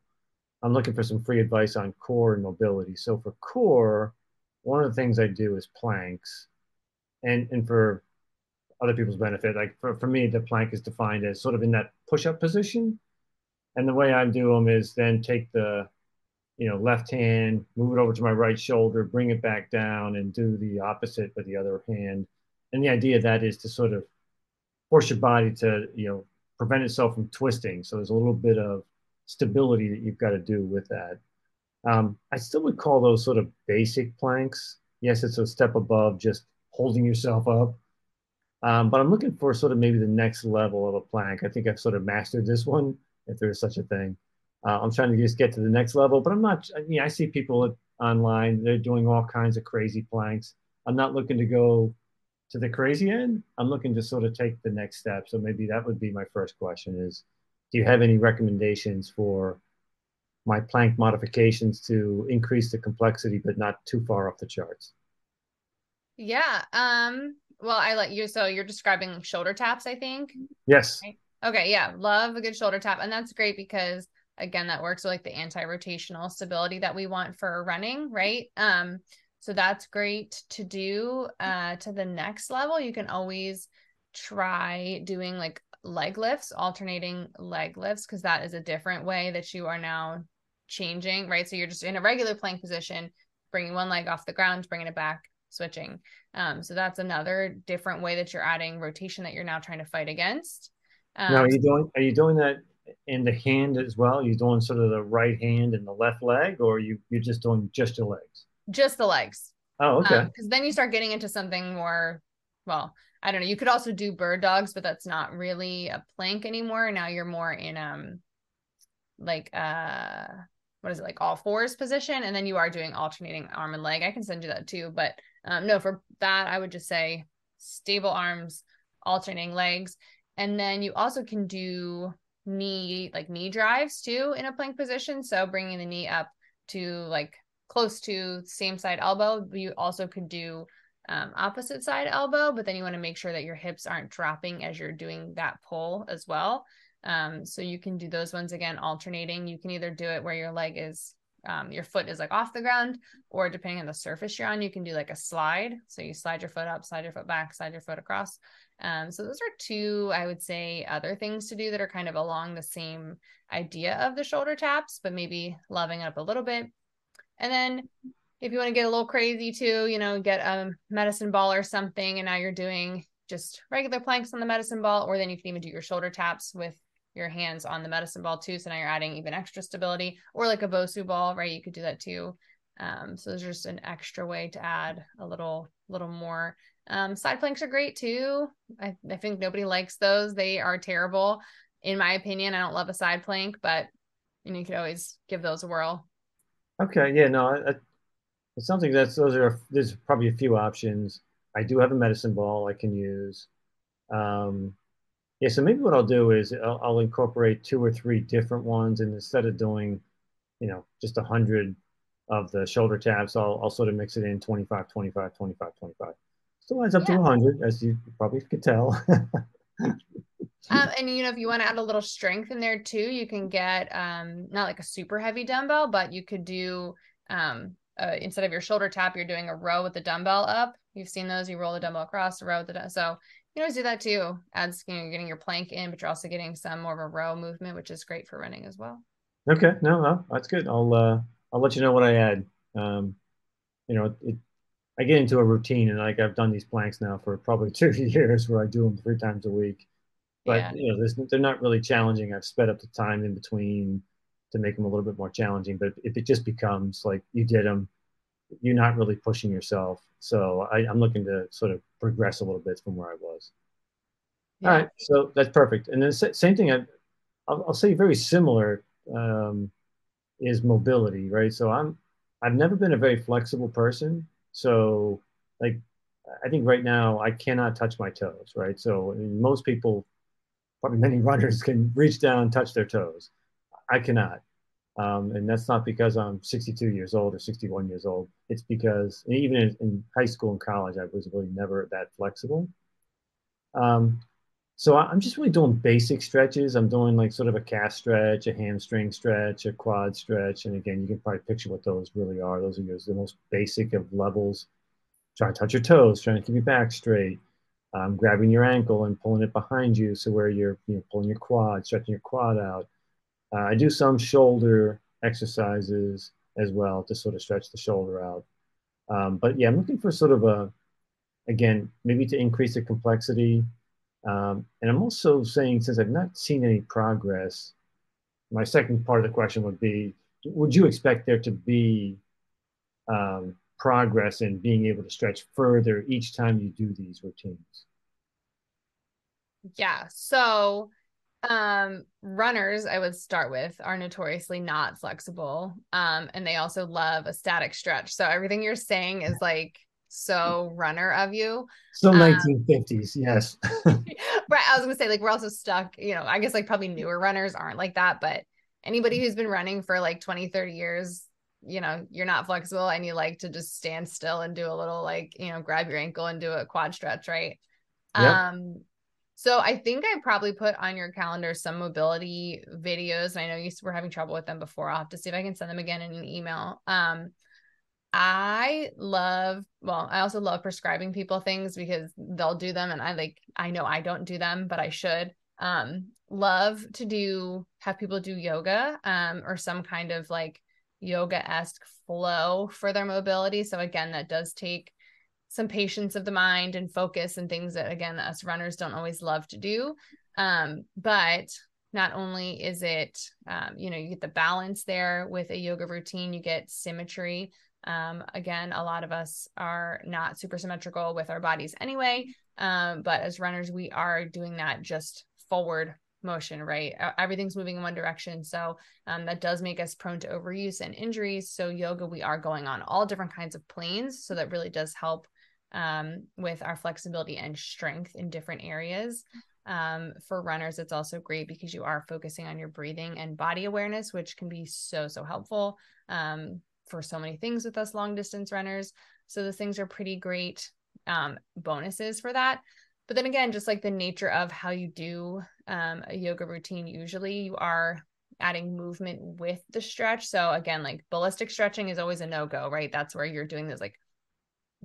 I'm looking for some free advice on core and mobility. So for core, one of the things I do is planks, and and for other people's benefit. Like for, for me, the plank is defined as sort of in that push-up position. And the way I do them is then take the, you know, left hand, move it over to my right shoulder, bring it back down and do the opposite with the other hand. And the idea of that is to sort of force your body to, you know, prevent itself from twisting. So there's a little bit of stability that you've got to do with that. Um, I still would call those sort of basic planks. Yes, it's a step above just holding yourself up um, but I'm looking for sort of maybe the next level of a plank. I think I've sort of mastered this one, if there's such a thing. Uh, I'm trying to just get to the next level, but I'm not. I mean, I see people online; they're doing all kinds of crazy planks. I'm not looking to go to the crazy end. I'm looking to sort of take the next step. So maybe that would be my first question: is Do you have any recommendations for my plank modifications to increase the complexity, but not too far off the charts? Yeah. Um, well, I let you. So you're describing shoulder taps, I think. Yes. Okay. okay. Yeah. Love a good shoulder tap. And that's great because again, that works with like the anti-rotational stability that we want for running. Right. Um, so that's great to do. Uh, to the next level, you can always try doing like leg lifts, alternating leg lifts, because that is a different way that you are now changing, right? So you're just in a regular plank position, bringing one leg off the ground, bringing it back, switching. Um, so that's another different way that you're adding rotation that you're now trying to fight against. Um, now, are you doing are you doing that in the hand as well? You're you doing sort of the right hand and the left leg, or you you're just doing just your legs? Just the legs. Oh, okay. Because um, then you start getting into something more. Well, I don't know. You could also do bird dogs, but that's not really a plank anymore. Now you're more in um, like uh, what is it like all fours position, and then you are doing alternating arm and leg. I can send you that too, but um, no, for that, I would just say stable arms, alternating legs. And then you also can do knee, like knee drives too in a plank position. So bringing the knee up to like close to same side elbow. You also could do um, opposite side elbow, but then you want to make sure that your hips aren't dropping as you're doing that pull as well. Um, so you can do those ones again, alternating. You can either do it where your leg is um, your foot is like off the ground, or depending on the surface you're on, you can do like a slide. So you slide your foot up, slide your foot back, slide your foot across. Um, so those are two, I would say, other things to do that are kind of along the same idea of the shoulder taps, but maybe loving up a little bit. And then if you want to get a little crazy too, you know, get a medicine ball or something, and now you're doing just regular planks on the medicine ball, or then you can even do your shoulder taps with your hands on the medicine ball too. So now you're adding even extra stability or like a Bosu ball, right? You could do that too. Um, so there's just an extra way to add a little, little more. Um, side planks are great too. I, I think nobody likes those. They are terrible, in my opinion. I don't love a side plank, but you know, you could always give those a whirl. Okay, yeah, no, I, I, it sounds like that's those are there's probably a few options. I do have a medicine ball I can use. Um, yeah, so maybe what I'll do is I'll, I'll incorporate two or three different ones, and instead of doing, you know, just a hundred of the shoulder taps, I'll I'll sort of mix it in 25, 25, 25, 25. Still adds up yeah. to 100, as you probably could tell. um, and you know, if you want to add a little strength in there too, you can get um, not like a super heavy dumbbell, but you could do um, uh, instead of your shoulder tap, you're doing a row with the dumbbell up. You've seen those. You roll the dumbbell across the row with the so you always do that too. Adds you know getting your plank in, but you're also getting some more of a row movement, which is great for running as well. Okay, no, no, that's good. I'll uh, I'll let you know what I add. Um, you know, it, I get into a routine, and like I've done these planks now for probably two years, where I do them three times a week. But yeah. you know, they're not really challenging. I've sped up the time in between to make them a little bit more challenging. But if it just becomes like you did them, you're not really pushing yourself. So I, am looking to sort of progress a little bit from where I was. Yeah. All right, so that's perfect. And then same thing. I, I'll, I'll say very similar um, is mobility, right? So I'm I've never been a very flexible person. So like I think right now I cannot touch my toes, right? So I mean, most people, probably many runners, can reach down and touch their toes. I cannot. Um, and that's not because I'm 62 years old or 61 years old. It's because even in, in high school and college, I was really never that flexible. Um, so I'm just really doing basic stretches. I'm doing like sort of a calf stretch, a hamstring stretch, a quad stretch. And again, you can probably picture what those really are. Those are the most basic of levels. Trying to touch your toes, trying to keep your back straight, um, grabbing your ankle and pulling it behind you. So where you're you know, pulling your quad, stretching your quad out. Uh, I do some shoulder exercises as well to sort of stretch the shoulder out. Um, but yeah, I'm looking for sort of a, again, maybe to increase the complexity. Um, and I'm also saying, since I've not seen any progress, my second part of the question would be, would you expect there to be um, progress in being able to stretch further each time you do these routines? Yeah. So um runners i would start with are notoriously not flexible. Um and they also love a static stretch. So everything you're saying is like so runner of you. Still um, 1950s yes. Right i was gonna say like we're also stuck you know i guess like probably newer runners aren't like that but anybody who's been running for like 20 30 years you know you're not flexible and you like to just stand still and do a little like you know grab your ankle and do a quad stretch right? Yep. um so I think I probably put on your calendar some mobility videos. And I know you were having trouble with them before. I'll have to see if I can send them again in an email. Um, I love, well, I also love prescribing people things because they'll do them and I like, I know I don't do them, but I should. Um, love to do, have people do yoga, um, or some kind of like yoga esque flow for their mobility. So again, that does take some patience of the mind and focus and things that again us runners don't always love to do. Um, but not only is it um, you know you get the balance there with a yoga routine you get symmetry. Um, again a lot of us are not super symmetrical with our bodies anyway. Um, but as runners we are doing that just forward motion right? Everything's moving in one direction. So um, that does make us prone to overuse and injuries. So yoga we are going on all different kinds of planes. So that really does help um, with our flexibility and strength in different areas. Um, for runners, it's also great because you are focusing on your breathing and body awareness, which can be so, so helpful um, for so many things with us long distance runners. So, those things are pretty great um, bonuses for that. But then again, just like the nature of how you do um, a yoga routine, usually you are adding movement with the stretch. So, again, like ballistic stretching is always a no go, right? That's where you're doing this like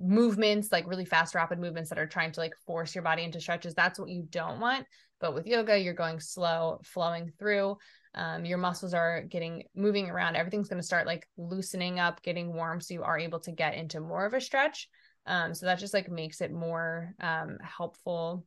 movements, like really fast, rapid movements that are trying to like force your body into stretches. That's what you don't want. But with yoga, you're going slow, flowing through. Um, your muscles are getting moving around. Everything's going to start like loosening up, getting warm. So you are able to get into more of a stretch. Um, so that just like makes it more um, helpful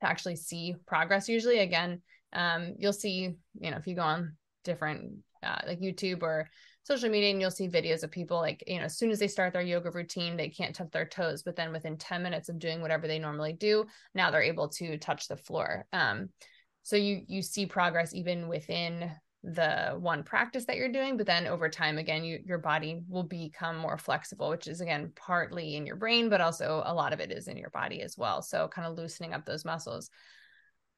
to actually see progress. Usually, again, um, you'll see, you know, if you go on different uh, like YouTube or social media and you'll see videos of people like you know as soon as they start their yoga routine they can't touch their toes but then within 10 minutes of doing whatever they normally do now they're able to touch the floor. Um, so you you see progress even within the one practice that you're doing but then over time again you, your body will become more flexible which is again partly in your brain but also a lot of it is in your body as well. So kind of loosening up those muscles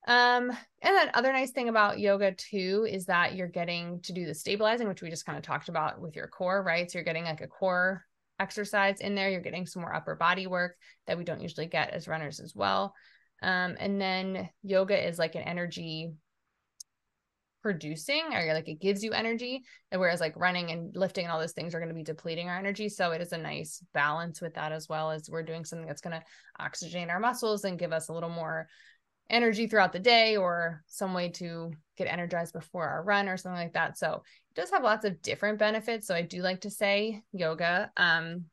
um and then other nice thing about yoga too is that you're getting to do the stabilizing which we just kind of talked about with your core right? So you're getting like a core exercise in there. You're getting some more upper body work that we don't usually get as runners as well. Um and then yoga is like an energy producing or like it gives you energy and whereas like running and lifting and all those things are going to be depleting our energy. So it is a nice balance with that as well as we're doing something that's going to oxygenate our muscles and give us a little more energy throughout the day or some way to get energized before our run or something like that. So it does have lots of different benefits. So i do like to say yoga um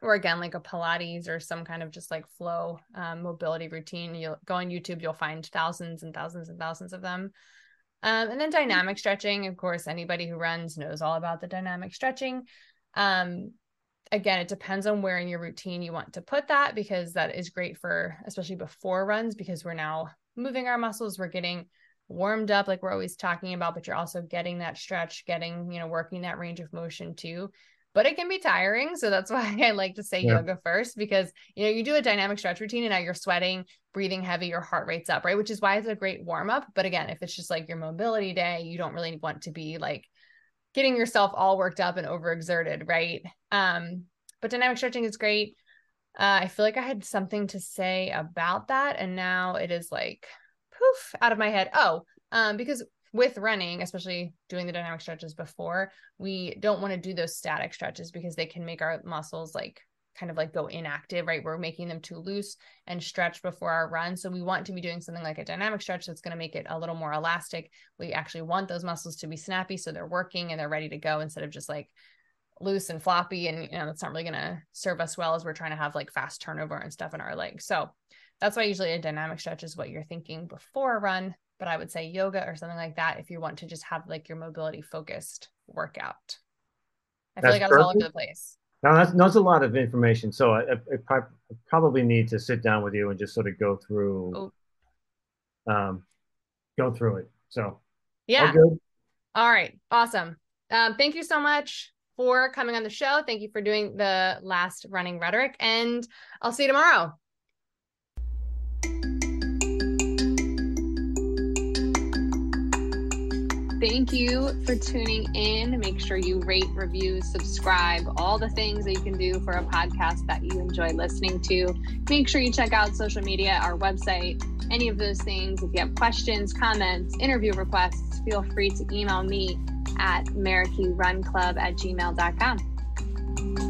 or again like a pilates or some kind of just like flow um, mobility routine. You'll go on youtube you'll find thousands and thousands and thousands of them. Um, and then dynamic stretching, of course, anybody who runs knows all about the dynamic stretching. Um, again, it depends on where in your routine you want to put that because that is great for, especially before runs, because we're now moving our muscles, we're getting warmed up, like we're always talking about, but you're also getting that stretch, getting, you know, working that range of motion too but it can be tiring. So that's why I like to say yeah. yoga first because you know you do a dynamic stretch routine and now you're sweating, breathing heavy, your heart rate's up, right? Which is why it's a great warm up. But again, if it's just like your mobility day, you don't really want to be like getting yourself all worked up and overexerted, right? Um, but dynamic stretching is great. Uh, I feel like I had something to say about that, and now it is like poof out of my head. Oh, um, because with running, especially doing the dynamic stretches before, we don't want to do those static stretches because they can make our muscles like kind of like go inactive, right? We're making them too loose and stretch before our run. So we want to be doing something like a dynamic stretch that's going to make it a little more elastic. We actually want those muscles to be snappy so they're working and they're ready to go instead of just like loose and floppy and you know that's not really going to serve us well as we're trying to have like fast turnover and stuff in our legs. So that's why usually a dynamic stretch is what you're thinking before a run but I would say yoga or something like that if you want to just have like your mobility focused workout. I feel like I was all over the place. Now that's that's a lot of information. So I, I, I, probably need to sit down with you and just sort of go through, oh. um, go through it. So yeah. All, all right. Awesome. Um, thank you so much for coming on the show. Thank you for doing the last running rhetoric, and I'll see you tomorrow. Thank you for tuning in. Make sure you rate, review, subscribe, all the things that you can do for a podcast that you enjoy listening to. Make sure you check out social media, our website, any of those things. If you have questions, comments, interview requests, feel free to email me at merakirunclub at gmail.com.